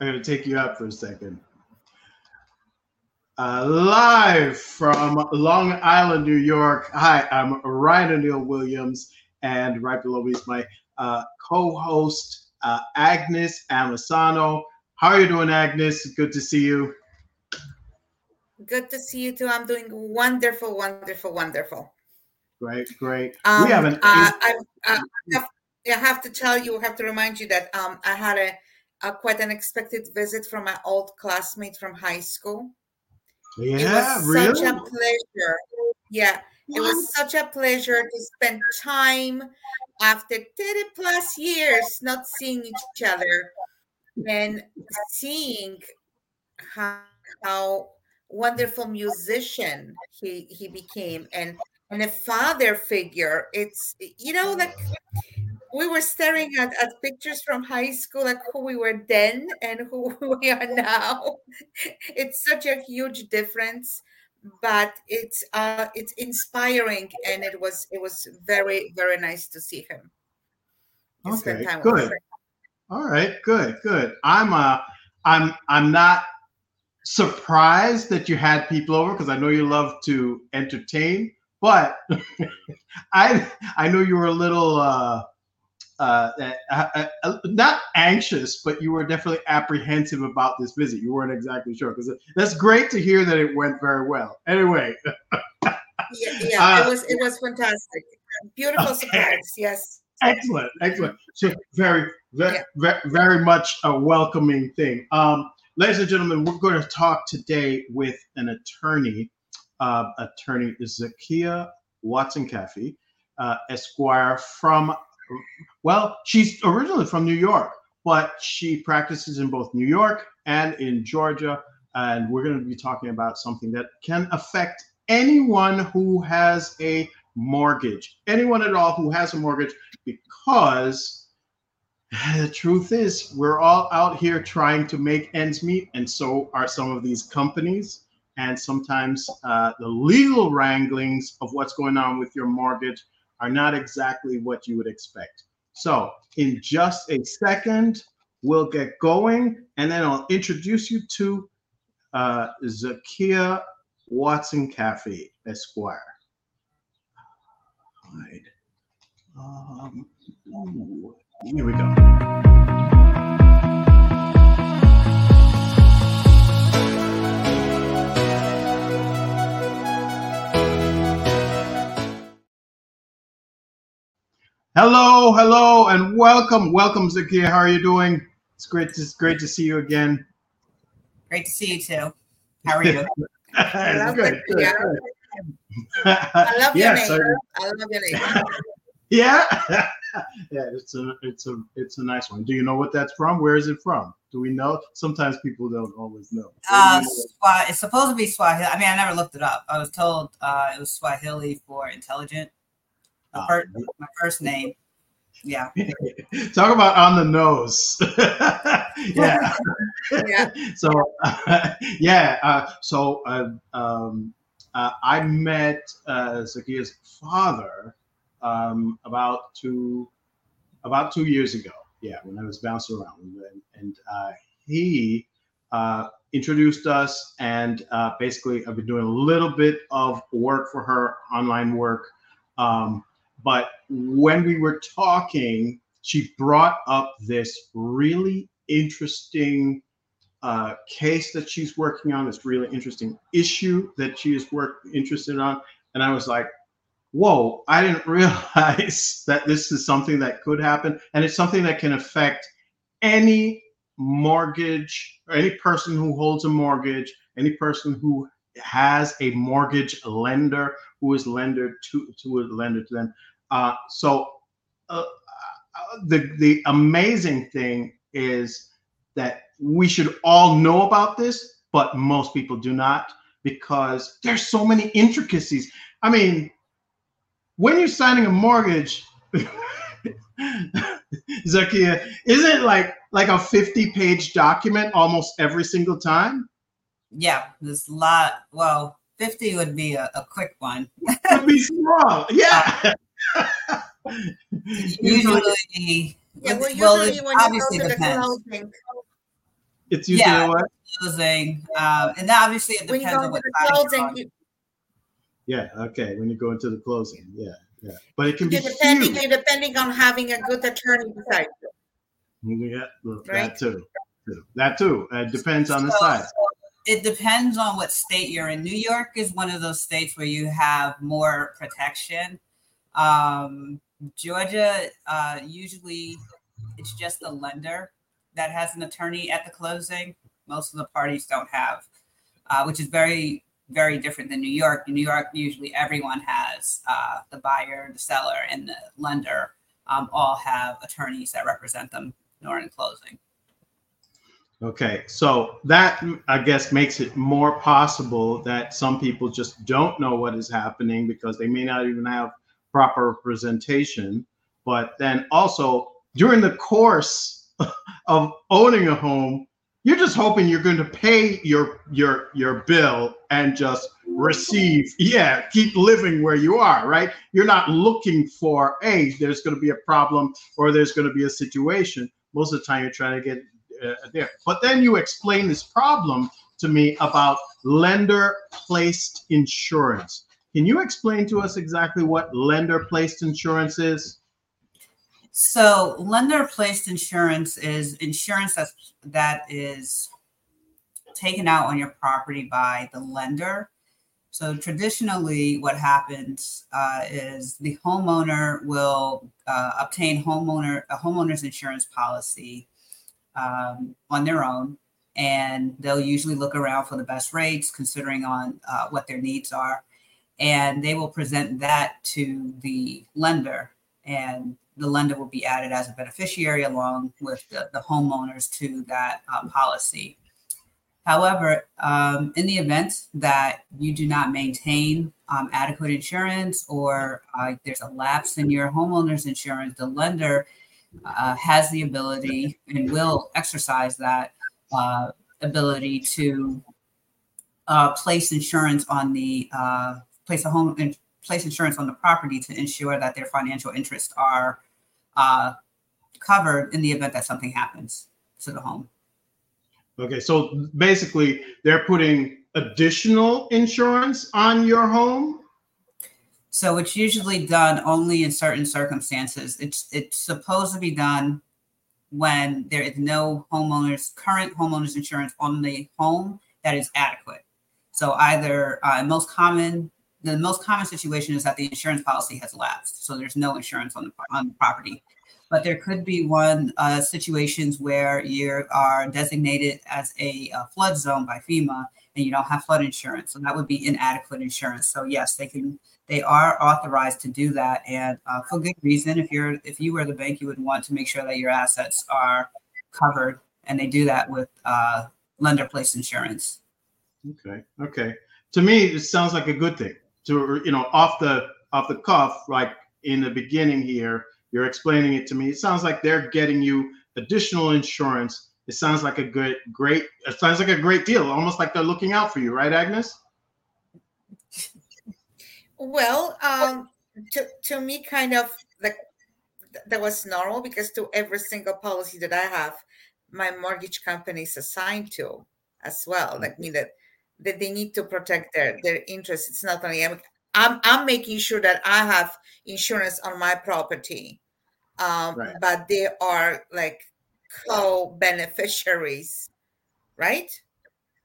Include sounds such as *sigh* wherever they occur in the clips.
I'm going to take you out for a second. Uh, live from Long Island, New York. Hi, I'm Ryan O'Neil Williams, and right below me is my uh, co-host uh, Agnes Amisano. How are you doing, Agnes? Good to see you. Good to see you too. I'm doing wonderful, wonderful, wonderful. Great, great. Um, we have an. Uh, I, I, have, I have to tell you, I have to remind you that um, I had a, a quite unexpected visit from my old classmate from high school. Yeah, it was really? such a pleasure. Yeah, it was such a pleasure to spend time after 30 plus years not seeing each other and seeing how, how wonderful musician he he became and and a father figure it's you know like we were staring at, at pictures from high school like who we were then and who *laughs* we are now. It's such a huge difference but it's uh it's inspiring and it was it was very very nice to see him. Okay good. all right good good. I'm uh i'm i'm not surprised that you had people over because i know you love to entertain but *laughs* i i know you were a little uh uh, uh, uh, not anxious, but you were definitely apprehensive about this visit. You weren't exactly sure because that's great to hear that it went very well. Anyway, yeah, yeah it was it was fantastic, beautiful okay. surprise. Yes, excellent, excellent. So very, very, yeah. very, very much a welcoming thing. Um, ladies and gentlemen, we're going to talk today with an attorney, uh, attorney Zakia Watson Caffey, uh, Esquire from well, she's originally from New York, but she practices in both New York and in Georgia. And we're going to be talking about something that can affect anyone who has a mortgage, anyone at all who has a mortgage, because the truth is, we're all out here trying to make ends meet, and so are some of these companies. And sometimes uh, the legal wranglings of what's going on with your mortgage are not exactly what you would expect. So, in just a second, we'll get going and then I'll introduce you to uh, Zakia Watson Caffey, Esquire. Right. Um, here we go. Hello, hello, and welcome, welcome, Zakiya. How are you doing? It's great to great to see you again. Great to see you too. How are you? *laughs* I good, good, good. I love your name. I love your name. *laughs* yeah, *laughs* yeah. It's a it's a it's a nice one. Do you know what that's from? Where is it from? Do we know? Sometimes people don't always know. Uh, Swa- it's supposed to be Swahili. I mean, I never looked it up. I was told uh, it was Swahili for intelligent my, first, my first name. Yeah. *laughs* Talk about on the nose. *laughs* yeah. *laughs* yeah. So, uh, yeah. Uh, so, uh, um, uh, I met uh, Zakiya's father um, about two about two years ago. Yeah, when I was bouncing around, and, and uh, he uh, introduced us, and uh, basically, I've been doing a little bit of work for her, online work. Um, but when we were talking, she brought up this really interesting uh, case that she's working on, this really interesting issue that she is work interested on. And I was like, whoa, I didn't *laughs* realize that this is something that could happen. And it's something that can affect any mortgage, or any person who holds a mortgage, any person who has a mortgage lender who is lender to, to a lender to them. Uh, so uh, uh, the the amazing thing is that we should all know about this, but most people do not because there's so many intricacies. I mean, when you're signing a mortgage, *laughs* Zakiya, isn't it like like a 50 page document almost every single time? Yeah, there's a lot. Well, 50 would be a, a quick one. would be small. Yeah. *laughs* usually, yeah, well, usually when you go to the closing, It's usually Yeah. what? closing, um, and obviously it When you depends go on what into the you're closing, you, Yeah. Okay. When you go into the closing, yeah, yeah. But it can be you're depending, huge. you're depending on having a good attorney beside you. Yeah, look, Right. that too. too. That too. It depends on the So- side. It depends on what state you're in. New York is one of those states where you have more protection. Um, Georgia, uh, usually it's just the lender that has an attorney at the closing. Most of the parties don't have, uh, which is very, very different than New York. In New York, usually everyone has uh, the buyer, the seller, and the lender um, all have attorneys that represent them during closing. Okay, so that I guess makes it more possible that some people just don't know what is happening because they may not even have proper representation. But then also during the course *laughs* of owning a home, you're just hoping you're going to pay your your your bill and just receive, yeah, keep living where you are, right? You're not looking for, hey, there's going to be a problem or there's going to be a situation. Most of the time, you're trying to get uh, there. But then you explain this problem to me about lender placed insurance. Can you explain to us exactly what lender placed insurance is? So lender placed insurance is insurance that's that is taken out on your property by the lender. So traditionally, what happens uh, is the homeowner will uh, obtain homeowner a homeowner's insurance policy um, on their own, and they'll usually look around for the best rates, considering on uh, what their needs are, and they will present that to the lender, and the lender will be added as a beneficiary along with the, the homeowners to that uh, policy. However, um, in the event that you do not maintain um, adequate insurance or uh, there's a lapse in your homeowner's insurance, the lender uh, has the ability and will exercise that uh, ability to uh, place insurance on the uh, place a home and place insurance on the property to ensure that their financial interests are uh, covered in the event that something happens to the home. Okay, so basically, they're putting additional insurance on your home. So it's usually done only in certain circumstances. It's it's supposed to be done when there is no homeowners current homeowners insurance on the home that is adequate. So either uh, most common the most common situation is that the insurance policy has lapsed, so there's no insurance on the on the property. But there could be one uh, situations where you are designated as a, uh flood zone by FEMA and you don't have flood insurance, so that would be inadequate insurance. So yes, they can they are authorized to do that and uh, for good reason if you're if you were the bank you would want to make sure that your assets are covered and they do that with uh, lender placed insurance Okay, okay. To me, it sounds like a good thing. To you know, off the off the cuff, like in the beginning here, you're explaining it to me. It sounds like they're getting you additional insurance. It sounds like a good, great. It sounds like a great deal. Almost like they're looking out for you, right, Agnes? Well, um, to, to me, kind of like that was normal because to every single policy that I have, my mortgage company is assigned to as well. Like me that that they need to protect their their interests. It's not only I'm I'm, I'm making sure that I have insurance on my property, um, Right. but they are like co-beneficiaries, right?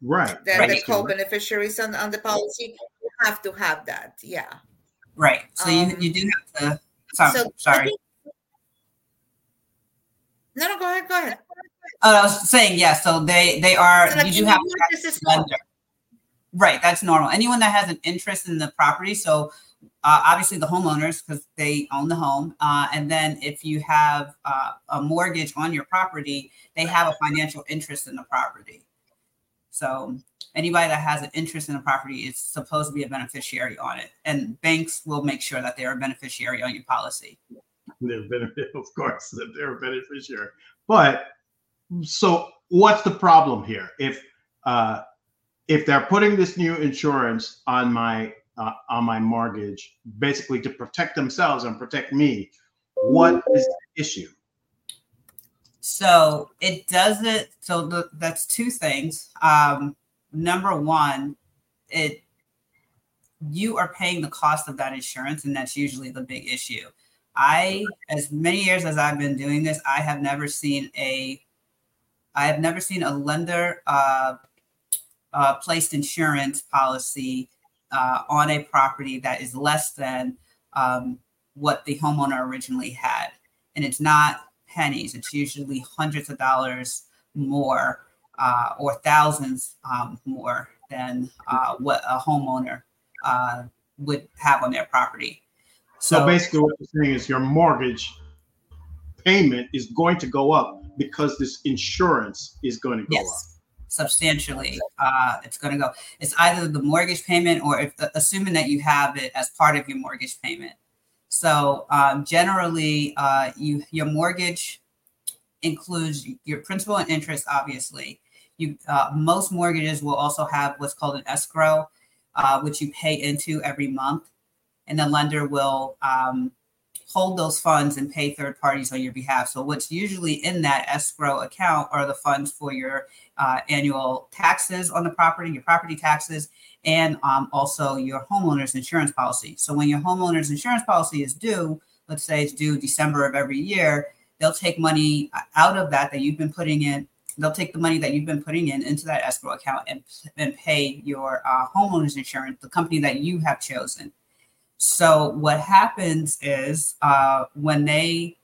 Right. They're Right. the co-beneficiaries on, on the policy. You have to have that, yeah. right so you, Um, you do have to sorry, So sorry. think- No, no, go ahead, go ahead. Oh, I was saying yeah so they they are So, like, you do have to York, this is normal. lender. Right, that's normal. Anyone that has an interest in the property, so uh, obviously the homeowners because they own the home, uh, and then if you have uh, a mortgage on your property, they have a financial interest in the property. So anybody that has an interest in the property is supposed to be a beneficiary on it, and banks will make sure that they're a beneficiary on your policy. They're benefit, *laughs* of course, that they're a beneficiary. But so, what's the problem here? If uh, if they're putting this new insurance on my uh, on my mortgage, basically to protect themselves and protect me, what is the issue? So it doesn't. So the, that's two things. Um, number one, it you are paying the cost of that insurance, and that's usually the big issue. I, as many years as I've been doing this, I have never seen a, I have never seen a lender uh, uh, placed insurance policy uh, on a property that is less than um, what the homeowner originally had, and it's not pennies; it's usually hundreds of dollars more uh, or thousands um, more than uh, what a homeowner uh, would have on their property. So, so basically, what you're saying is your mortgage payment is going to go up because this insurance is going to go yes. up substantially. Uh, it's going to go. It's either the mortgage payment or if assuming that you have it as part of your mortgage payment. So um, generally, uh, you your mortgage includes your principal and interest. Obviously, you uh, most mortgages will also have what's called an escrow, uh, which you pay into every month, and the lender will um, hold those funds and pay third parties on your behalf. So what's usually in that escrow account are the funds for your uh, annual taxes on the property, your property taxes, and um, also your homeowner's insurance policy. So when your homeowner's insurance policy is due, let's say it's due December of every year, they'll take money out of that that you've been putting in they'll take the money that you've been putting in into that escrow account and, and pay your uh, homeowner's insurance, the company that you have chosen. So what happens is uh, when they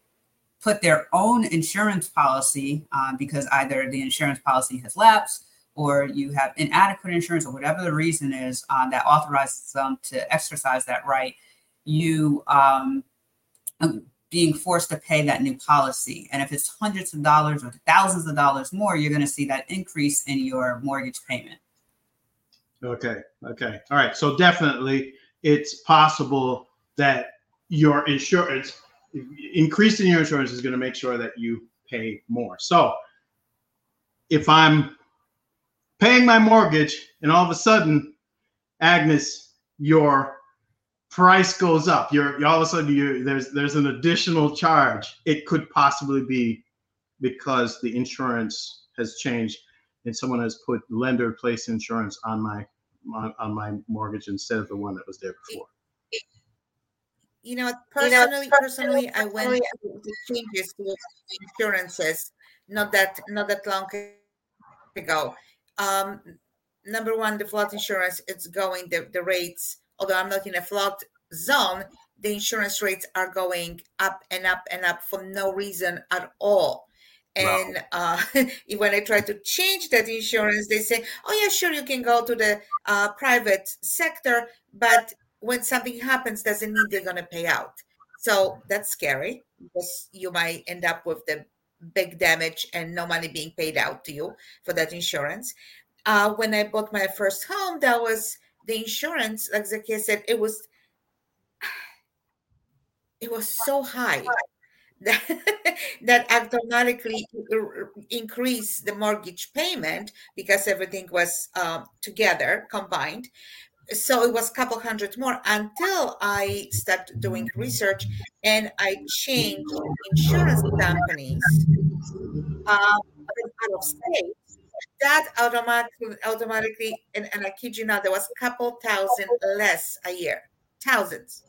put their own insurance policy uh, because either the insurance policy has lapsed or you have inadequate insurance or whatever the reason is uh, that authorizes them to exercise that right, you um, being forced to pay that new policy. And if it's hundreds of dollars or thousands of dollars more, you're going to see that increase in your mortgage payment. Okay. Okay. All right. So definitely it's possible that your insurance, increasing your insurance is going to make sure that you pay more. So if I'm paying my mortgage and all of a sudden, Agnes, your price goes up, you're, all of a sudden you there's there's an additional charge. It could possibly be because the insurance has changed and someone has put lender place insurance on my, my on my mortgage instead of the one that was there before. You know, personally, personally, I went to the changes to insurances not that not that long ago. Um, number one, the flood insurance, it's going the, the rates although I'm not in a flood zone, the insurance rates are going up and up and up for no reason at all. And wow. uh, *laughs* when I try to change that insurance, they say, "Oh yeah, sure, you can go to the uh, private sector, but when something happens, doesn't mean they're going to pay out." So that's scary because you might end up with the big damage and no money being paid out to you for that insurance. Uh, when I bought my first home, that was the insurance, like Zakiya said, it was *sighs* it was so high *laughs* that, automatically increased the mortgage payment because everything was um, together combined. So it was a couple hundred more until i started doing research and i changed insurance companies um, out of state. That automatically automatically and, and i kid you not there was a couple thousand less a year thousands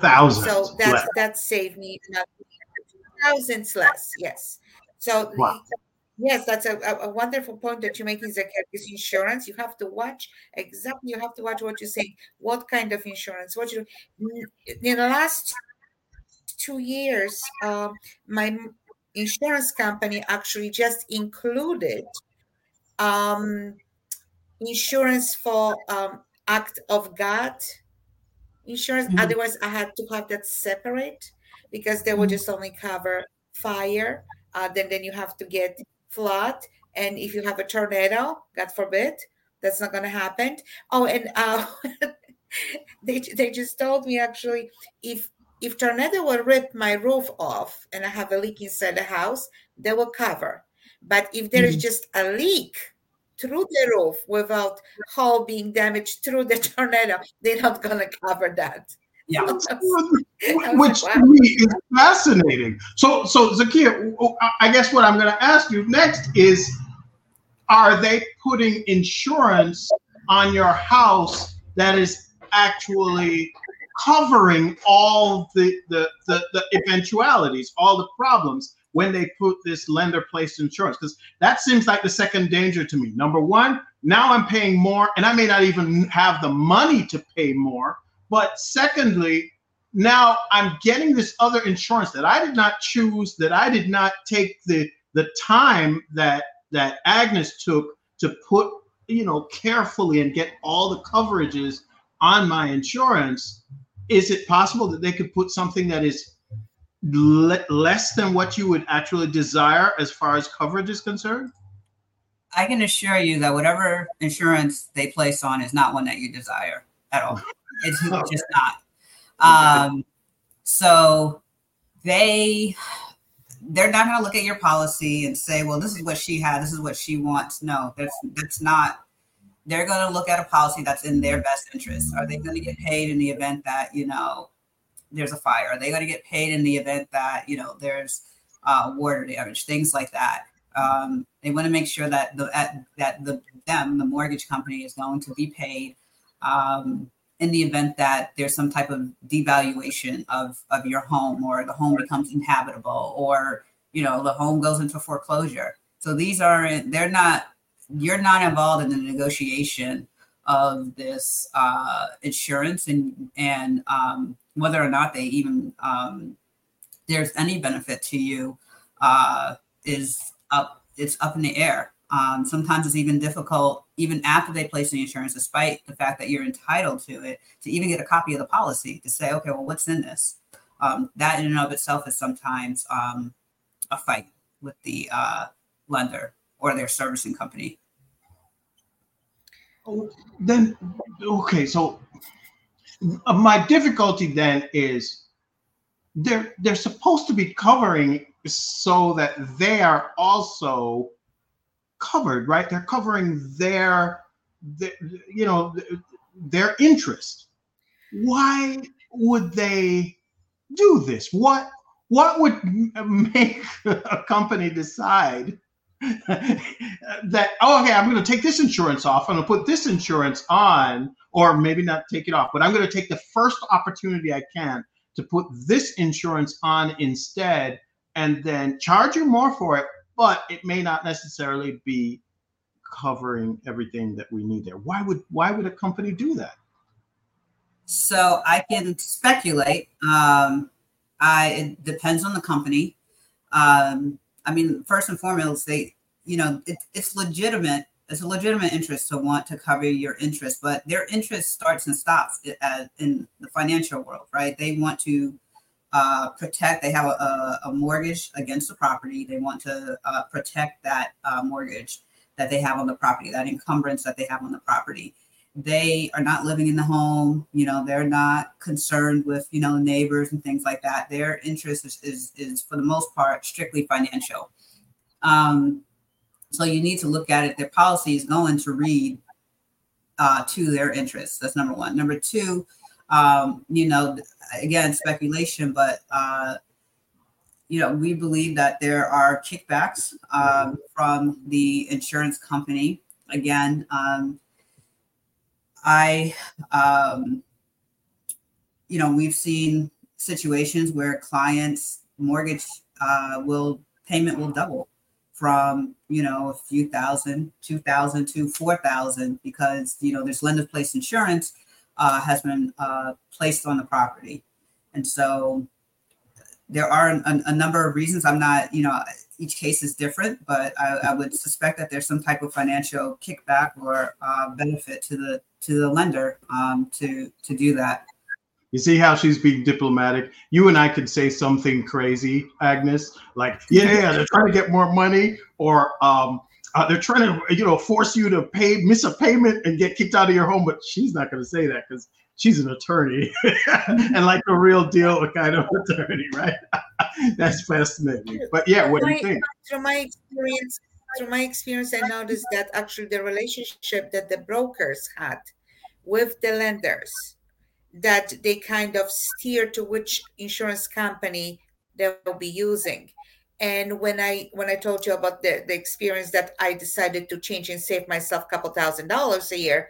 thousands so that less. that saved me thousands less yes so wow. yes that's a, a wonderful point that you're making Zakiya, is insurance you have to watch exactly you have to watch what you're saying what kind of insurance what you in the last two years um, my insurance company actually just included um, insurance for um, act of God insurance. Mm-hmm. Otherwise, I had to have that separate because they would mm-hmm. just only cover fire. Uh, then, then you have to get flood, and if you have a tornado, God forbid, that's not going to happen. Oh, and uh, *laughs* they they just told me actually if if tornado will rip my roof off and I have a leak inside the house, they will cover. But if there is mm-hmm. just a leak through the roof without hull being damaged through the *laughs* tornado, they're not going to cover that. Yeah. *laughs* Which to *laughs* oh, me is fascinating. So, so Zakia, I guess what I'm going to ask you next is, are they putting insurance on your house that is actually covering all the, the, the, the eventualities, all the problems when they put this lender placed insurance? Because that seems like the second danger to me. Number one, now I'm paying more, and I may not even have the money to pay more. But secondly, now I'm getting this other insurance that I did not choose, that I did not take the the time that that Agnes took to put, you know, carefully and get all the coverages on my insurance. Is it possible that they could put something that is le- less than what you would actually desire as far as coverage is concerned? I can assure you that whatever insurance they place on is not one that you desire at all. It's *laughs* just not. Um, so they they're not going to look at your policy and say, "Well, this is what she had. This is what she wants." No, that's that's not. They're going to look at a policy that's in their best interest. Are they going to get paid in the event that you know there's a fire? Are they going to get paid in the event that you know there's uh, water damage? Things like that. Um, they want to make sure that the at, that the them the mortgage company is going to be paid um, in the event that there's some type of devaluation of of your home or the home becomes inhabitable or you know the home goes into foreclosure so these are they're not you're not involved in the negotiation of this uh, insurance and and um, whether or not they even um, there's any benefit to you uh, is up it's up in the air um, sometimes it's even difficult, even after they place the insurance, despite the fact that you're entitled to it, to even get a copy of the policy to say, okay, well, what's in this? Um, that in and of itself is sometimes um, a fight with the uh, lender or their servicing company. Oh, then, okay, so Uh, my difficulty then is they're they're supposed to be covering so that they are also covered, right? They're covering their, their you know, their interest. Why would they do this? What what would *laughs* make a company decide *laughs* that oh okay i'm going to take this insurance off i'm going to put this insurance on or maybe not take it off but i'm going to take the first opportunity i can to put this insurance on instead and then charge you more for it but it may not necessarily be covering everything that we need there. Why would why would a company do that? So I can speculate. Um, I it depends on the company. Um, I mean, first and foremost, they you know it, it's legitimate. It's a legitimate interest to want to cover your interest, but their interest starts and stops in the financial world, right? They want to uh, protect. They have a, a, mortgage against the property. They want to uh, protect that uh, mortgage that they have on the property, that encumbrance that they have on the property. They are not living in the home. You know, they're not concerned with you know neighbors and things like that. Their interest is is, is for the most part strictly financial. Um, so you need to look at it. Their policy is going to read uh, to their interests. That's number one. Number two um, you know, again, speculation, but uh, you know, we believe that there are kickbacks um, from the insurance company. Again, um, I, um, you know, we've seen situations where clients' mortgage uh, will payment will double from you know a few thousand, two thousand to four thousand because you know there's lender placed insurance uh, has been uh, placed on the property. And so there are a, number of reasons. I'm not, you know, each case is different, but I, I would suspect that there's some type of financial kickback or uh, benefit to the to the lender um, to to do that. You see how she's being diplomatic. You and I could say something crazy, Agnes, like, yeah, they're trying to get more money, or um, uh, they're trying to you know force you to pay miss a payment and get kicked out of your home but she's not going to say that because she's an attorney. *laughs* And like a real deal kind of attorney right? *laughs* That's fascinating. But yeah what do you think? through my experience through my experience i noticed that actually the relationship that the brokers had with the lenders that they kind of steer to which insurance company they'll be using. And when I when I told you about the, the experience that I decided to change and save myself a couple thousand dollars a year,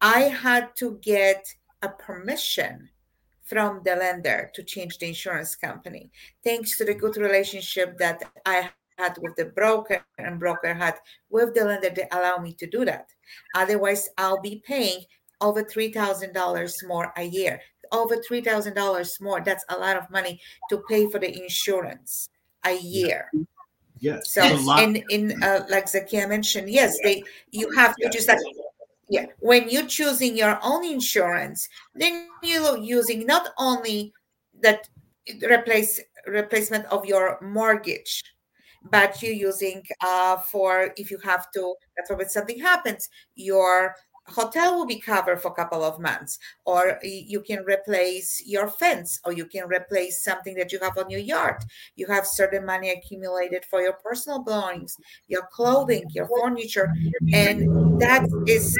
I had to get a permission from the lender to change the insurance company. Thanks to the good relationship that I had with the broker and broker had with the lender, they allow me to do that. Otherwise, I'll be paying over $3,000 more a year. Over $3,000 more. That's a lot of money to pay for the insurance a year. Yes. So in in uh, like Zakiya mentioned, yes, they you have to just like yeah. When you're choosing your own insurance, then you're using not only that replace replacement of your mortgage, but you're using uh, for if you have to, that's when something happens, your hotel will be covered for a couple of months or you can replace your fence or you can replace something that you have on your yard. You have certain money accumulated for your personal belongings your clothing your furniture and that is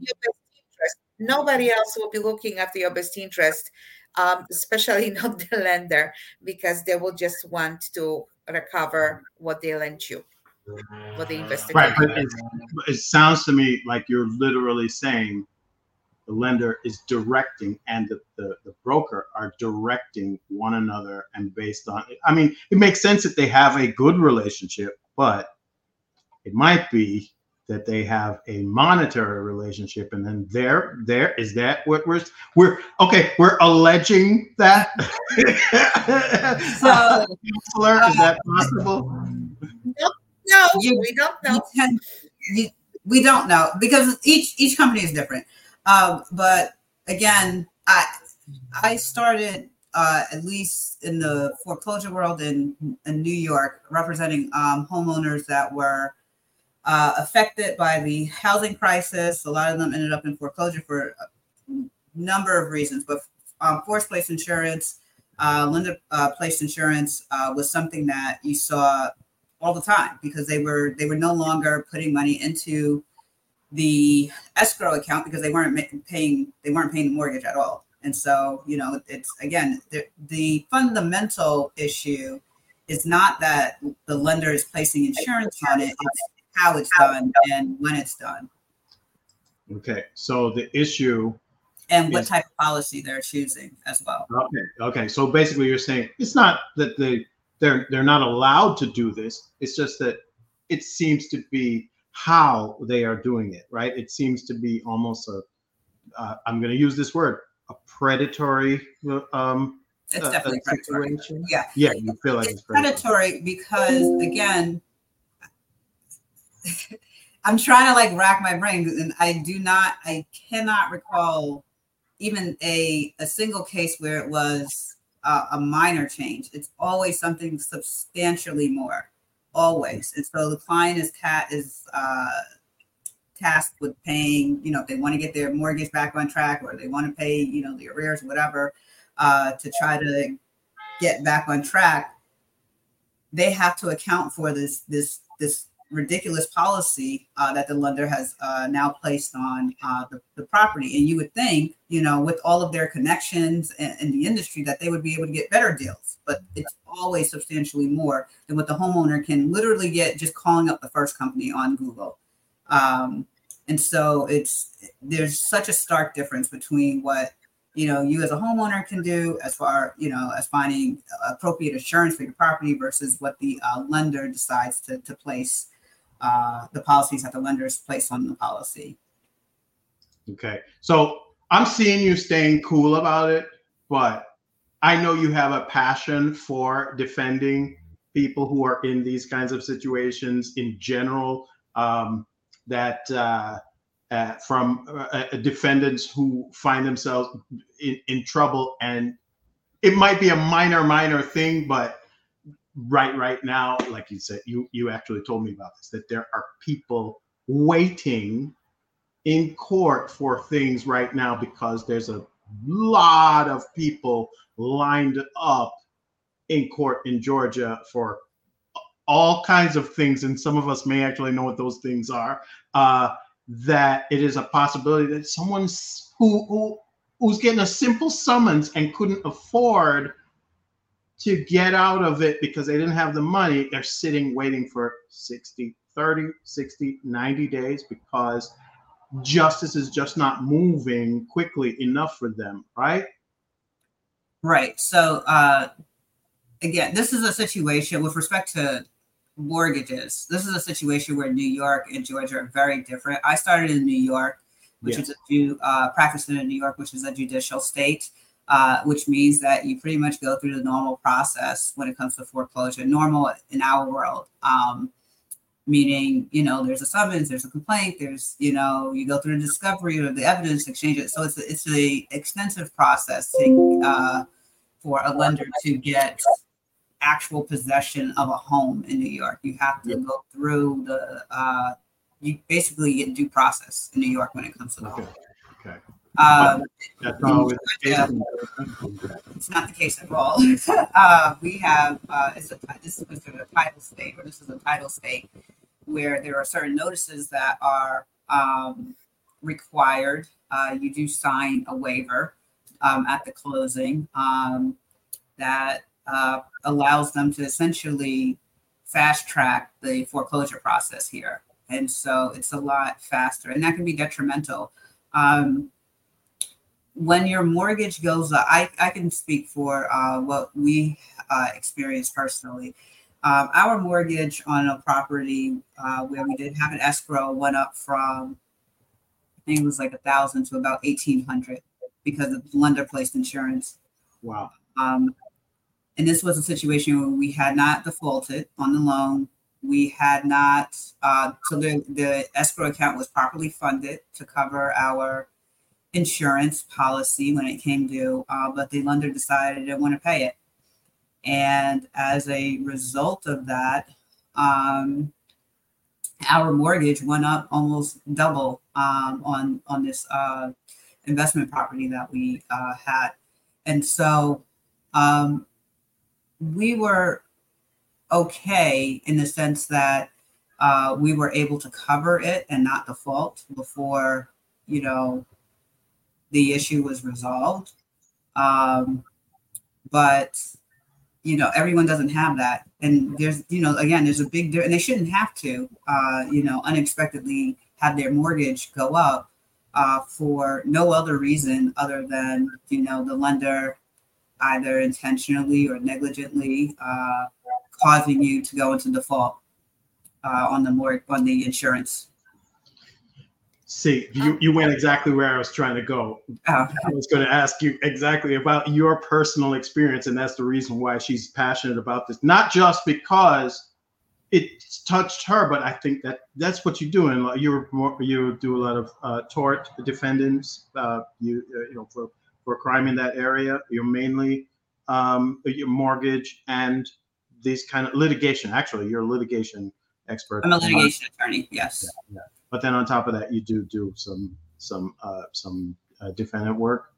your best interest nobody else will be looking after your best interest um, especially *laughs* not the lender because they will just want to recover what they lent you what they invested. Right, but it, sounds to me like you're literally saying the lender is directing and the, the, the, broker are directing one another and based on. I mean, it makes sense that they have a good relationship, but it might be that they have a monetary relationship and then there there is that what we're we're okay we're alleging that so *laughs* is that possible nope no, you, we don't know. Can, you, we don't know because each each company is different. Um, but again, I I started uh, at least in the foreclosure world in in New York, representing um, homeowners that were uh, affected by the housing crisis. A lot of them ended up in foreclosure for a number of reasons, but um, forced place insurance, uh, lender uh, placed insurance uh, was something that you saw all the time because they were they were no longer putting money into the escrow account because they weren't paying they weren't paying the mortgage at all and so you know it's again the, the fundamental issue is not that the lender is placing insurance on it it's how it's done and when it's done okay so the issue and what is, type of policy they're choosing as well okay okay so basically you're saying it's not that the they're they're not allowed to do this. It's just that it seems to be how they are doing it, right? It seems to be almost a uh, I'm going to use this word a predatory um, it's uh, definitely predatory. Yeah, yeah, you feel like it's, it's predatory. predatory because again, *laughs* I'm trying to like rack my brain, and I do not, I cannot recall even a a single case where it was a minor change. It's always something substantially more, always. And so the client is cat is uh, tasked with paying. You know, if they want to get their mortgage back on track, or they want to pay, you know, the arrears, whatever, uh, to try to get back on track. They have to account for this this this ridiculous policy uh, that the lender has uh, now placed on uh, the, the, property. And you would think, you know, with all of their connections in, in, the industry, that they would be able to get better deals. But it's always substantially more than what the homeowner can literally get just calling up the first company on Google. Um, and so it's there's such a stark difference between what you know you as a homeowner can do as far you know as finding appropriate insurance for your property versus what the uh, lender decides to, to place uh, the policies that the lenders place on the policy. Okay. So I'm seeing you staying cool about it, but I know you have a passion for defending people who are in these kinds of situations in general. Um, that uh, uh, from uh, uh defendants who find themselves in, in trouble, and it might be a minor, minor thing, but right right now like you said you you actually told me about this that there are people waiting in court for things right now because there's a lot of people lined up in court in Georgia for all kinds of things and some of us may actually know what those things are uh, that it is a possibility that someone who who who's getting a simple summons and couldn't afford to get out of it because they didn't have the money, they're sitting waiting for 60, 30, 60, 90 days because justice is just not moving quickly enough for them, right? Right. So, uh, again, this is a situation with respect to mortgages. This is a situation where New York and Georgia are very different. I started in New York, which yes. is a uh, practicing in New York, which is a judicial state, uh, which means that you pretty much go through the normal process when it comes to foreclosure, normal in our world. Um, meaning, you know, there's a summons, there's a complaint, there's, you know, you go through the discovery of the evidence, exchange it. So it's a, it's a extensive process to, uh, for a lender to get actual possession of a home in New York. You have to go through the uh, you basically get due process in New York when it comes to the okay. home. Okay. Um, That's always yeah, it's not the case at all. *laughs* uh, we have uh, it's a, this is considered a title state, or this is a title state where there are certain notices that are um, required. Uh, you do sign a waiver um, at the closing um, that uh, allows them to essentially fast track the foreclosure process here. And so it's a lot faster, and that can be detrimental. Um, when your mortgage goes up, I, I can speak for uh, what we uh, experienced personally. Um, our mortgage on a property uh, where we did have an escrow went up from, I think it was like a thousand to about eighteen hundred because of lender placed insurance. Wow. Um, and this was a situation where we had not defaulted on the loan. We had not, uh, so the, the escrow account was properly funded to cover our insurance policy when it came due, uh, but the lender decided they didn't want to pay it. And as a result of that, um, our mortgage went up almost double um, on on this uh, investment property that we uh, had, and so um, we were okay in the sense that uh, we were able to cover it and not default before you know the issue was resolved um, but you know everyone doesn't have that and there's you know again there's a big and they shouldn't have to uh, you know unexpectedly have their mortgage go up uh, for no other reason other than you know the lender either intentionally or negligently uh, causing you to go into default uh, on the more on the insurance. See, you, you went exactly where I was trying to go. Oh. I was going to ask you exactly about your personal experience, and that's the reason why she's passionate about this. Not just because it touched her, but I think that that's what you do. And you you do a lot of uh, tort defendants. Uh, you uh, you know for for crime in that area. You're mainly um, your mortgage and these kind of litigation. Actually, you're a litigation expert. I'm a litigation attorney. Yes. Yeah, yeah. But then on top of that, you do do some some uh, some uh, defendant work.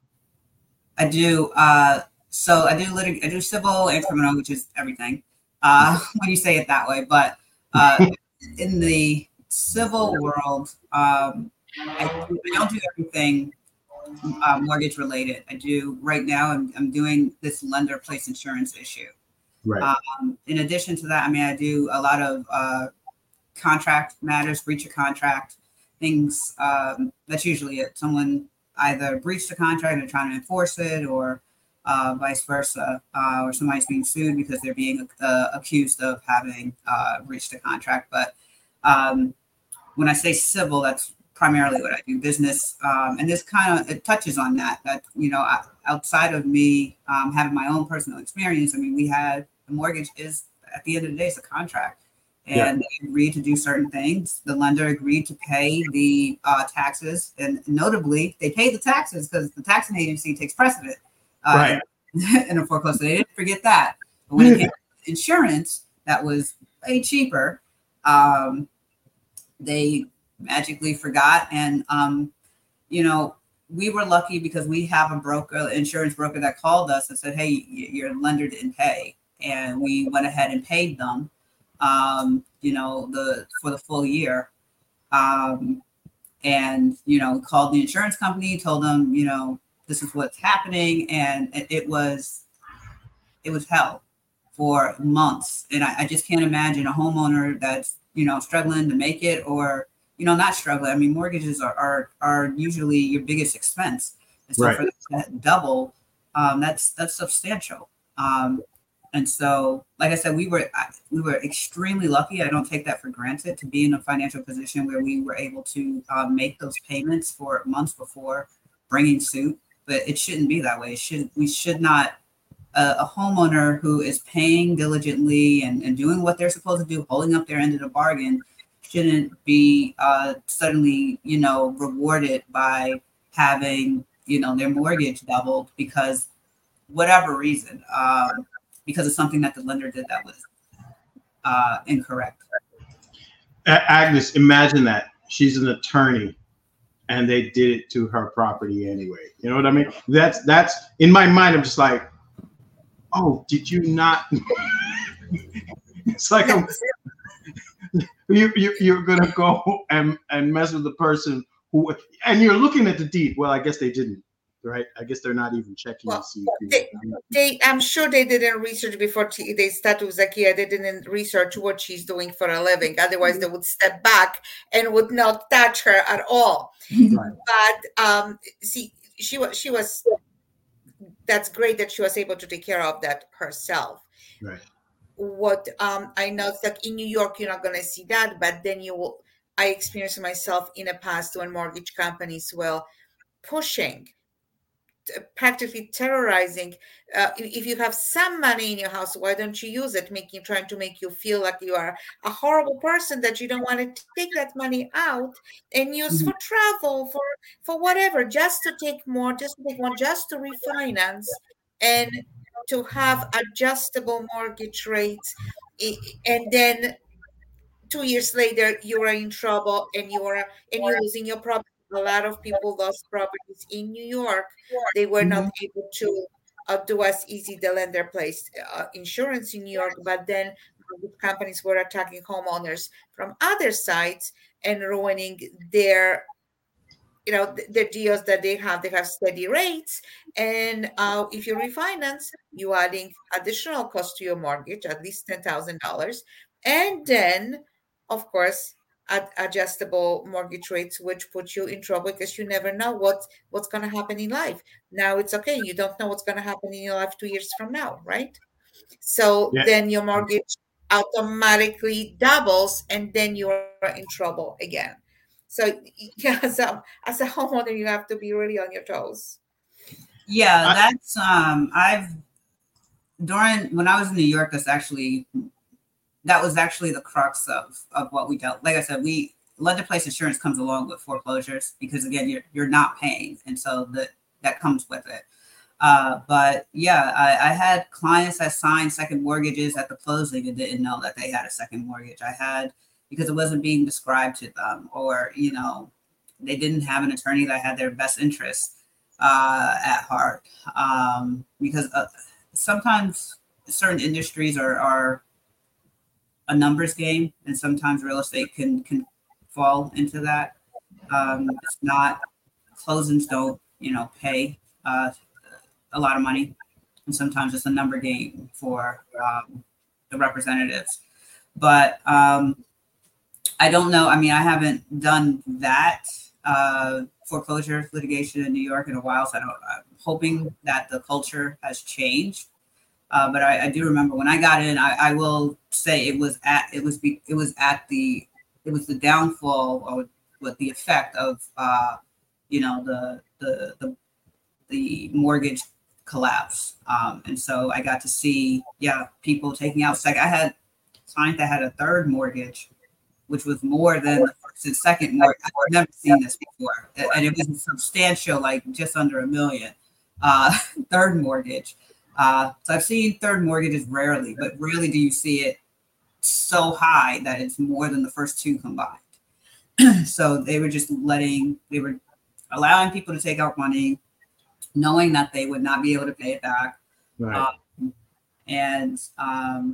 I do. Uh, so I do litig- I do civil and criminal, which is everything. Uh, *laughs* when you say it that way, but uh, *laughs* in the civil world, um, I, I don't do everything uh, mortgage related. I do right now. I'm, I'm doing this lender place insurance issue. Right. Um, in addition to that, I mean, I do a lot of uh, contract matters, breach of contract things. Um, that's usually it. Someone either breached a contract and trying to enforce it, or uh, vice versa, uh, or somebody's being sued because they're being uh, accused of having uh, breached a contract. But um, when I say civil, that's primarily what I do, business, um, and this kind of it touches on that. That you know, outside of me um, having my own personal experience, I mean, we had the mortgage is at the end of the day, it's a contract, and yeah. they agreed to do certain things. The lender agreed to pay the uh, taxes, and notably, they paid the taxes because the taxing agency takes precedent. Uh, right. *laughs* In a foreclosure, they didn't forget that. But when it came to insurance, that was way cheaper. Um, they magically forgot. And, um, you know, we were lucky because we have a broker, insurance broker that called us and said, hey, your lender didn't pay. And we went ahead and paid them, um, you know, the for the full year. Um, and, you know, called the insurance company, told them, you know, this is what's happening, and it, it was it was hell for months, and I, I just can't imagine a homeowner that's you know struggling to make it or you know not struggling. I mean, mortgages are are, are usually your biggest expense, and so Right. for that double, um, that's that's substantial. Um, and so, like I said, we were we were extremely lucky. I don't take that for granted to be in a financial position where we were able to um, make those payments for months before bringing suit. But it shouldn't be that way. It should we should not a, a homeowner who is paying diligently and, and doing what they're supposed to do, holding up their end of the bargain, shouldn't be uh, suddenly you know rewarded by having you know their mortgage doubled because whatever reason. Um, because of something that the lender did that was uh, incorrect. Agnes, imagine that she's an attorney, and they did it to her property anyway. You know what I mean? That's that's in my mind. I'm just like, oh, did you not? *laughs* it's like I'm, *laughs* you, you you're gonna go and and mess with the person who, and you're looking at the deed. Well, I guess they didn't, right? I guess they're not even checking Well, to see. If They, they, I'm sure they didn't research before t- they started with Zakiya. They didn't research what she's doing for a living. Otherwise, they would step back and would not touch her at all. Right. But um, see, she was she was. That's great that she was able to take care of that herself. right. what um I know it's like in New York you're not gonna see that, but then you will I experienced myself in the past when mortgage companies will pushing practically terrorizing uh, if you have some money in your house why don't you use it? Making trying to make you feel like you are a horrible person that you don't want to take that money out and use for travel for for whatever just to take more just to take one just to refinance and to have adjustable mortgage rates and then two years later you are in trouble and you are and you're losing your property a lot of people lost properties in new york. They were not able to uh, do as easy the lender placed uh, insurance in new york but then companies were attacking homeowners from other sides and ruining their you know th- the deals that they have. They have steady rates and uh, if you refinance you adding additional cost to your mortgage at least $10000 and then of course ad- adjustable mortgage rates which put you in trouble because you never know what what's going to happen in life. Now it's okay you don't know what's going to happen in your life two years from now right? So Yeah. then your mortgage automatically doubles and then you are in trouble again. So *laughs* yeah so as a homeowner you have to be really on your toes. Yeah, that's um I've during when I was in New York, that's actually that was actually the crux of of what we dealt. Like I said, we lender place insurance comes along with foreclosures because again you're you're not paying and so that that comes with it. Uh, but yeah, I, I had clients that signed second mortgages at the closing and didn't know that they had a second mortgage. I had because it wasn't being described to them, or you know, they didn't have an attorney that had their best interests uh, at heart. Um, because uh, sometimes certain industries are, are a numbers game, and sometimes real estate can can fall into that. Um, it's not closings don't you know pay uh, a lot of money, and sometimes it's a number game for um, the representatives. But um, I don't know. I mean, I haven't done that uh, foreclosure litigation in New York in a while, so I don't, I'm hoping that the culture has changed. Uh, but I, I do remember when I got in, I, I will say it was at it was be, it was at the it was the downfall or what the effect of uh, you know the the the the mortgage collapse. Um, and so I got to see yeah people taking out second. I had client that had a third mortgage, which was more than the first and second mortgage. I've never seen this before, and it was substantial, like just under a million. Uh, *laughs* third mortgage. Uh, so I've seen third mortgages rarely, but rarely do you see it so high that it's more than the first two combined. *clears throat* so they were just letting, they were allowing people to take out money, knowing that they would not be able to pay it back. Right. Um, and um,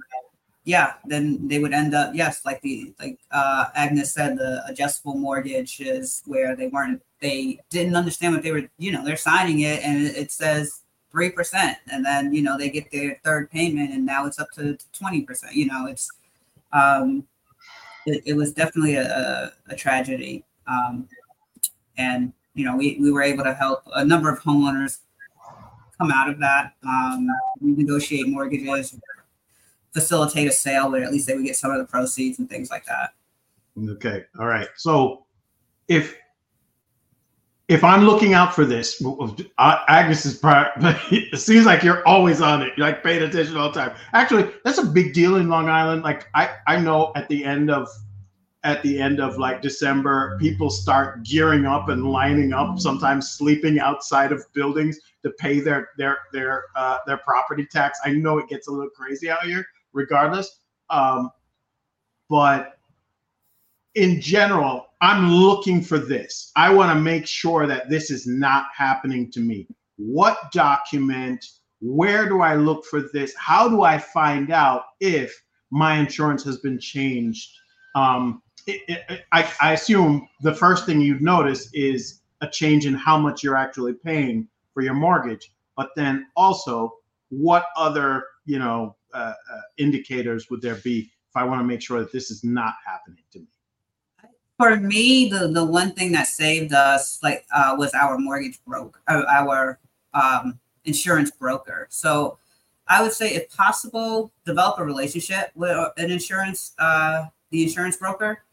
yeah, then they would end up, yes, like the like uh, Agnes said, the adjustable mortgage is where they weren't they didn't understand what they were, you know, they're signing it and it says 3%. And then, you know, they get their third payment and now it's up to 20%. You know, it's, um, it, it was definitely a, a tragedy. Um, and, you know, we, we were able to help a number of homeowners come out of that, um, negotiate mortgages, facilitate a sale where at least they would get some of the proceeds and things like that. Okay. All right. So if if I'm looking out for this, Agnes is part. *laughs* It seems like you're always on it. You're like paying attention all the time. Actually, that's a big deal in Long Island. Like I, I know at the end of at the end of like December, people start gearing up and lining up. Sometimes sleeping outside of buildings to pay their their their uh, their property tax. I know it gets a little crazy out here, regardless. Um, but in general, I'm looking for this. I want to make sure that this is not happening to me. What document? Where do I look for this? How do I find out if my insurance has been changed? Um, it, it, I, I assume the first thing you'd notice is a change in how much you're actually paying for your mortgage. But then also, what other you know uh, uh, indicators would there be if I want to make sure that this is not happening to me? For me, the the one thing that saved us like uh, was our mortgage broker, uh, our um, insurance broker. So I would say, if possible, develop a relationship with an insurance uh, the insurance broker,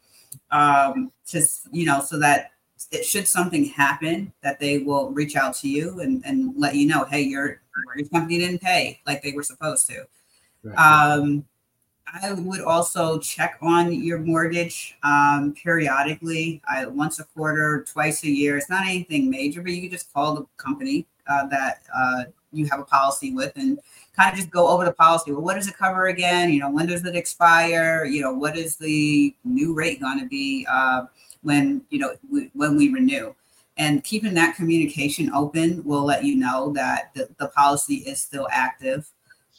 um, just you know, so that it should something happen that they will reach out to you and, and let you know, hey, your mortgage company didn't pay like they were supposed to. Right. Um, I would also check on your mortgage um, periodically, I, once a quarter, twice a year. It's not anything major, but you can just call the company uh, that uh, you have a policy with and kind of just go over the policy. Well, what does it cover again? You know, when does it expire? You know, what is the new rate going to be uh, when you know we, when we renew? And keeping that communication open will let you know that the, the policy is still active.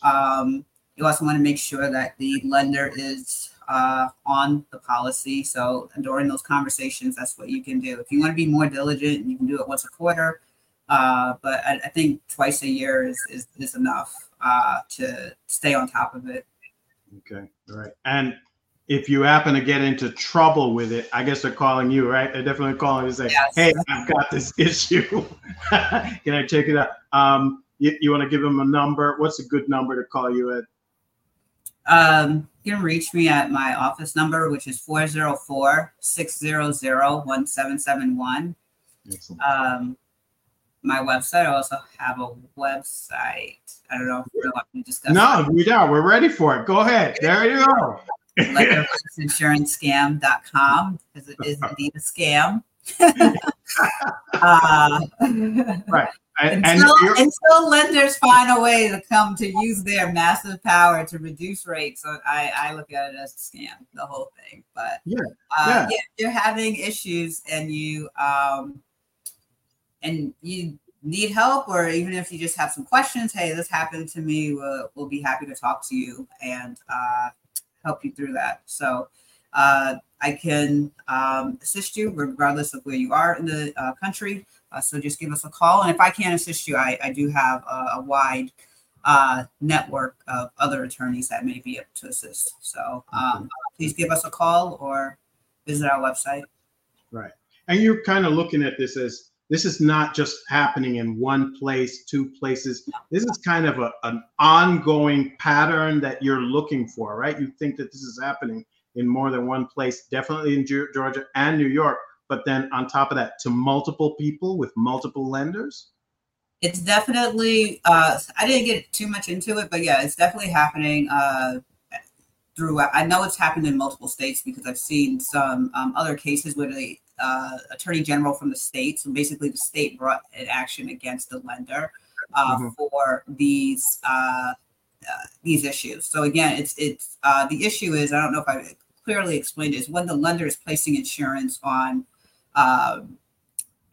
Um, you also want to make sure that the lender is uh, on the policy. So during those conversations, that's what you can do. If you want to be more diligent, you can do it once a quarter. Uh, but I, I, think twice a year is, is, is enough uh, to stay on top of it. Okay. All right. And if you happen to get into trouble with it, I guess they're calling you, right? They're definitely calling you and say, yes. "Hey, I've got this *laughs* issue. Can I check it out?" Um, you, you want to give them a number? What's a good number to call you at? Um, you can reach me at my office number, which is 404 600 1771. Um, my website, I also have a website. I don't know if we want to discuss. No, that. we are. We're ready for it. Go ahead. There you go. LenderPlaceInsuranceScam.com *laughs* because it is indeed a scam. *laughs* uh, right. until, until, lenders find a way to come to use their massive power to reduce rates, I, I look at it as a scam, the whole thing. But yeah, uh, yeah. yeah if you're having issues and you um and you need help, or even if you just have some questions, hey, this happened to me, we'll, we'll be happy to talk to you and uh, help you through that. So uh, I can um, assist you regardless of where you are in the uh, country. Uh, so just give us a call. And if I can't assist you, I, I do have a, a wide uh, network of other attorneys that may be able to assist. So um, please give us a call or visit our website. Right. And you're kind of looking at this as this is not just happening in one place, two places. This is kind of a, an ongoing pattern that you're looking for, right? You think that this is happening in more than one place, definitely in Georgia and New York, but then on top of that, to multiple people with multiple lenders? It's definitely, uh, I didn't get too much into it, but yeah, it's definitely happening uh, throughout. I know it's happened in multiple states because I've seen some um, other cases where the uh, attorney general from the state, so basically the state brought an action against the lender uh, mm-hmm. for these uh, uh, these issues. So again, it's it's uh, the issue is I don't know if I clearly explained is when the lender is placing insurance on um,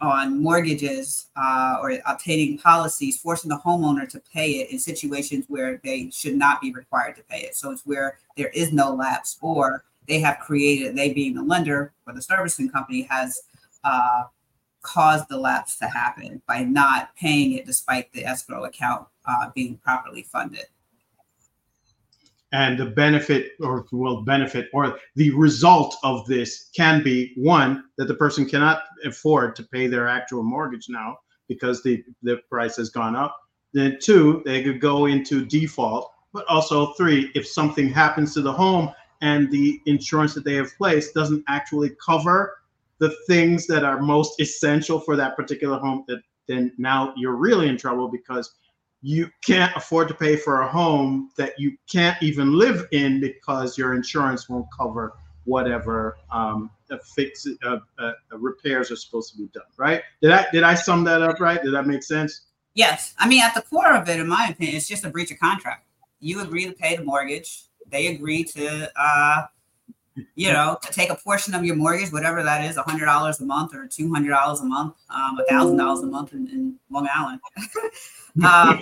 on mortgages uh, or obtaining policies, forcing the homeowner to pay it in situations where they should not be required to pay it. So it's where there is no lapse or they have created, they being the lender or the servicing company has uh, caused the lapse to happen by not paying it despite the escrow account uh, being properly funded. And the benefit, or will benefit, or the result of this can be one that the person cannot afford to pay their actual mortgage now because the, the price has gone up. Then two, they could go into default. But also three, if something happens to the home and the insurance that they have placed doesn't actually cover the things that are most essential for that particular home, that then now you're really in trouble because you can't afford to pay for a home that you can't even live in because your insurance won't cover whatever um, fix uh, uh, repairs are supposed to be done. Right? Did I did I sum that up right? Did that make sense? Yes. I mean, at the core of it, in my opinion, it's just a breach of contract. You agree to pay the mortgage. They agree to uh, you know, to take a portion of your mortgage, whatever that is, hundred dollars a month or two hundred dollars a month, um, thousand dollars a month in, in Long Island, *laughs* um,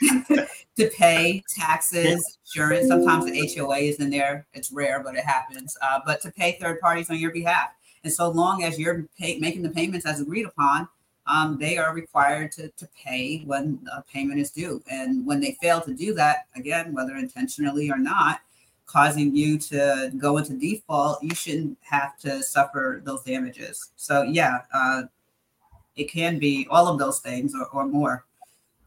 *laughs* to pay taxes, insurance. Sometimes the HOA is in there. It's rare, but it happens. Uh, but to pay third parties on your behalf, and so long as you're pay, making the payments as agreed upon, um, they are required to, to pay when a payment is due. And when they fail to do that, again, whether intentionally or not, causing you to go into default, you shouldn't have to suffer those damages. So yeah, uh, it can be all of those things or, or more.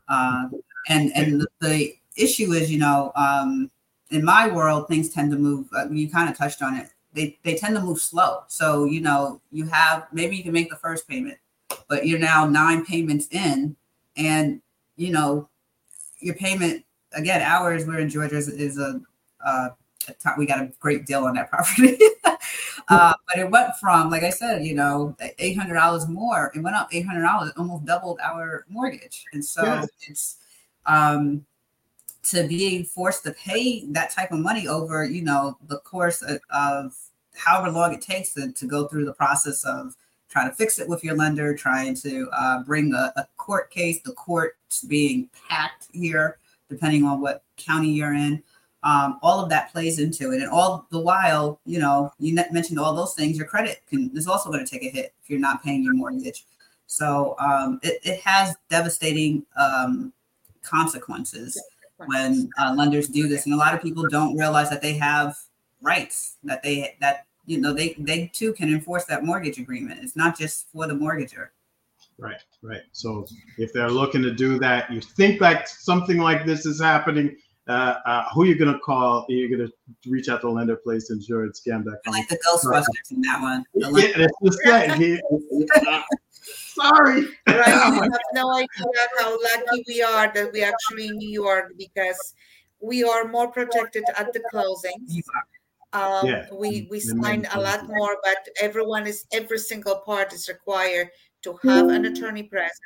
Uh, and and the issue is, you know, um, in my world, things tend to move. Uh, you kind of touched on it. They they tend to move slow. So you know, you have maybe you can make the first payment, but you're now nine payments in, and you know, your payment again. Ours, we're in Georgia, is, is a uh, we got a great deal on that *laughs* property. uh, but it went from, like I said, you know, eight hundred dollars more. It went up eight hundred dollars, almost doubled our mortgage. And so yes. it's um, to being forced to pay that type of money over, you know, the course of, of however long it takes to, to go through the process of trying to fix it with your lender, trying to uh, bring a, a court case, the court's being packed here, depending on what county you're in um, all of that plays into it. And all the while you know you mentioned all those things your credit can is also going to take a hit if you're not paying your mortgage. So um, it, it has devastating um, consequences when uh, lenders do this. And a lot of people don't realize that they have rights that they that you know they they too can enforce that mortgage agreement. It's not just for the mortgager. Right right. So if they're looking to do that you think like something like this is happening uh, uh, who you're gonna call? You're gonna reach out to lender place insurance scam. I like the Ghostbusters in that one. Yeah, that's just that. *laughs* sorry. Right. *laughs* You have no idea how lucky we are that we actually in New York because we are more protected at the closings. Um, yeah. We we sign a lot more, but everyone is every single part is required to have an attorney present.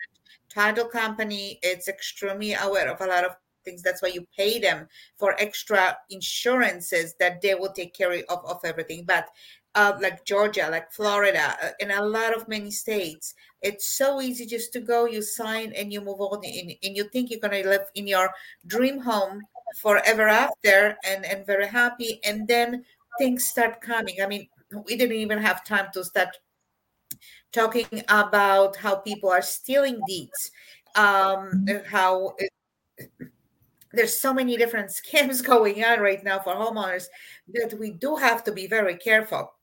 Title company, it's extremely aware of a lot of things. That's why you pay them for extra insurances that they will take care of, of everything. But uh, like Georgia, like Florida, uh, in a lot of many states, it's so easy just to go, you sign, and you move on, and, and you think you're going to live in your dream home forever after and, and very happy. And then things start coming. I mean, we didn't even have time to start talking about how people are stealing deeds, um, how there's so many different *laughs* scams going on right now for homeowners that we do have to be very careful.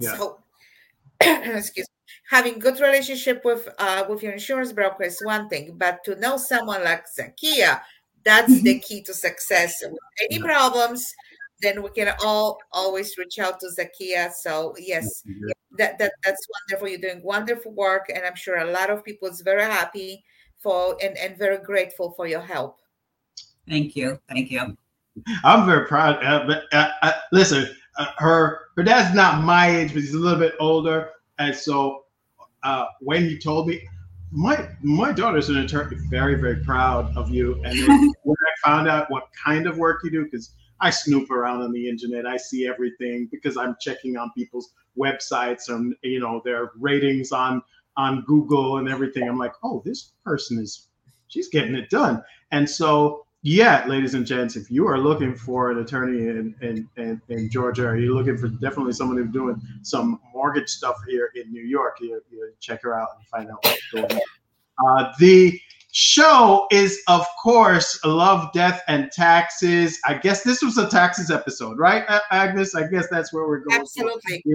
Yeah. So, *clears throat* excuse me. Having good relationship with uh, with your insurance broker is one thing, but to know someone like Zakiya, that's mm-hmm. the key to success. With any problems, then we can all always reach out to Zakiya. So yes, that, that that's wonderful. You're doing wonderful work, and I'm sure a lot of people is very happy for and, and very grateful for your help. Thank you. Thank you. I'm very proud. Uh, but uh, uh, listen, uh, her her dad's not my age, but he's a little bit older, and so uh, when he told me, my my daughter's an attorney, very very proud of you. And *laughs* when I found out what kind of work you do, because I snoop around on the internet, I see everything because I'm checking on people's websites and you know their ratings on on Google and everything. I'm like, oh, this person is she's getting it done, and so yeah, ladies and gents, if you are looking for an attorney in, in, in, in Georgia, or you're looking for definitely someone who's doing some mortgage stuff here in New York, you, you check her out and find out what's going on. Uh, the show is, of course, Love, Death, and Taxes. I guess this was a taxes episode, right, Agnes? I guess that's where we're going. Absolutely. *laughs*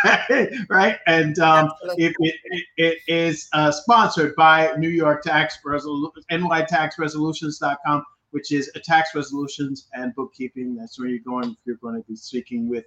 Yeah. right. And um, it, it, it is uh, sponsored by New York Tax Resolution, nytaxresolutions.com, which is a tax resolutions and bookkeeping. That's where you're going if you're going to be speaking with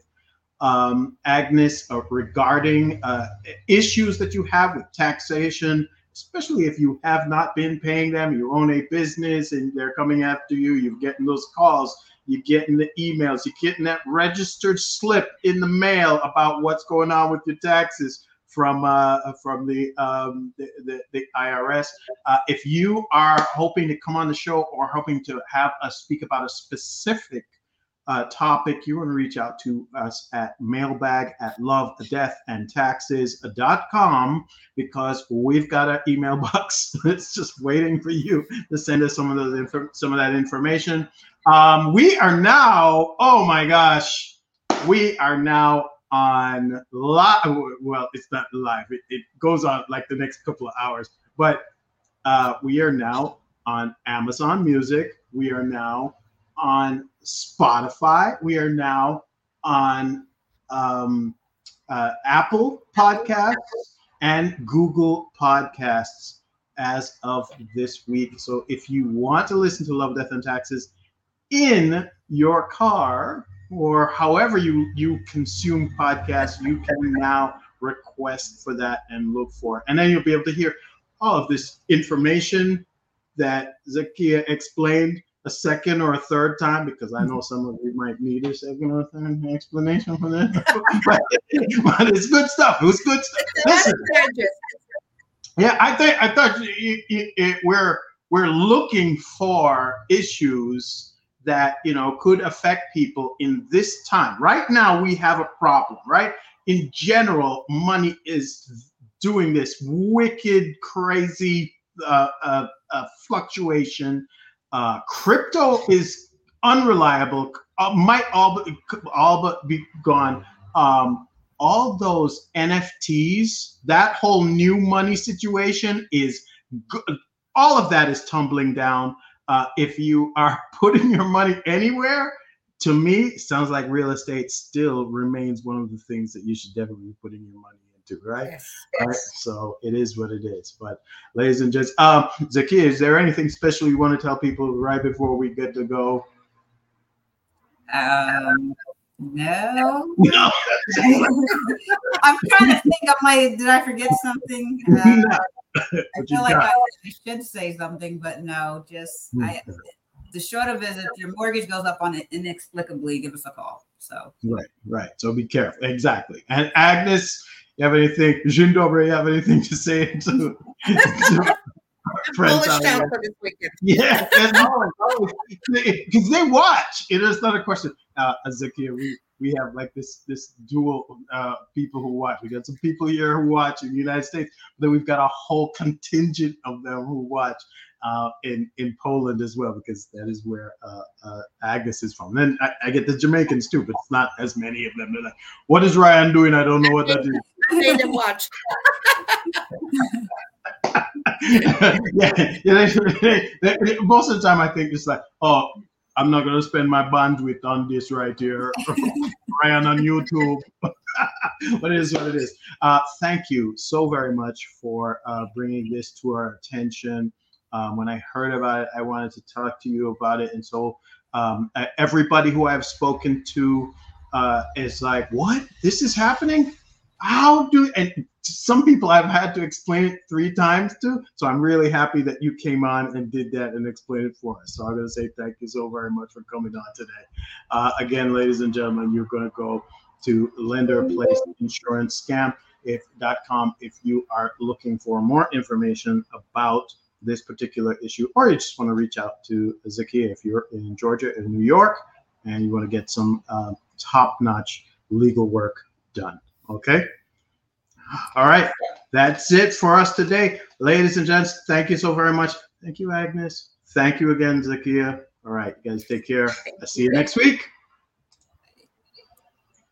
um, Agnes uh, regarding uh, issues that you have with taxation especially if you have not been paying them, you own a business and they're coming after you, you're getting those calls, you're getting the emails, you're getting that registered slip in the mail about what's going on with your taxes from uh, from the, um, the, the, the IRS. Uh, if you are hoping to come on the show or hoping to have us speak about a specific uh, topic, you want to reach out to us at mailbag at love, death, and taxes.com because we've got an email *laughs* box that's just waiting for you to send us some of those inf- some of that information. Um, we are now, oh my gosh, we are now on live. Well, it's not live. It, it goes on like the next couple of hours, but uh, we are now on Amazon Music. We are now on Spotify. We are now on um, uh, Apple Podcasts and Google Podcasts as of this week. So if you want to listen to Love, Death, and Taxes in your car or however you, you consume podcasts, you can now request for that and look for it. And then you'll be able to hear all of this information that Zakiya explained a second or a third time because I know some of you might need a second or third explanation for that. *laughs* but, but, it's good stuff. It was good stuff. Listen, yeah, I think I thought it, it, it, we're we're looking for issues that you know could affect people in this time. Right now, we have a problem. Right in general, money is doing this wicked, crazy uh, uh, uh, fluctuation uh, crypto is unreliable. Uh, might all but all but be gone. Um, all those NFTs, that whole new money situation is good. All of that is tumbling down. Uh, if you are *laughs* putting your money anywhere, to me, sounds like real estate still remains one of the things that you should definitely be putting your money to, right? Yes, yes. Right. So it is what it is. But ladies and gents, um, Zakiya, is there anything special you want to tell people right before we get to go? Um, no. No. *laughs* I'm trying to think of my. Did I forget something? *laughs* Uh, no. I feel like I, I, should say something, but no. Just hmm. I. The short of it is, if your mortgage goes up on it inexplicably, give us a call. So right, right. So be careful. Exactly. And Agnes, you have anything, Jean Dobre, you have anything to say to, to *laughs* friends out there? for this weekend. Yeah, because they watch. It is not a question. Uh, Azakia, we we have like this this dual uh, people who watch. We got some people here who watch in the United States, but then we've got a whole contingent of them who watch uh, in in Poland as well, because that is where uh, uh, Agnes is from. Then I, I, get the Jamaicans too, but it's not as many of them. They're like, "What is Ryan doing? I don't know what that is." *laughs* I made them watch. *laughs* yeah, yeah they, they, they, most of the time I think it's like, oh, I'm not gonna spend my bandwidth on this right here, *laughs* Ryan on YouTube. *laughs* but it is what it is. Uh, thank you so very much for uh, bringing this to our attention. Um, when I heard about it, I wanted to talk to you about it. And so um, everybody who I've spoken to uh, is like, what? This is happening? How do, and some people I've had to explain it three times to. So I'm really happy that you came on and did that and explained it for us. So I'm going to say thank you so very much for coming on today. Uh, again, ladies and gentlemen, you're going to go to lender placed insurance scam if you are looking for more information about this particular issue, or you just want to reach out to Zakiya if you're in Georgia and New York and you want to get some uh, top notch legal work done. Okay. All right. That's it for us today. Ladies and gents, thank you so very much. Thank you, Agnes. Thank you again, Zakiya. All right, you guys take care. I'll see you next week.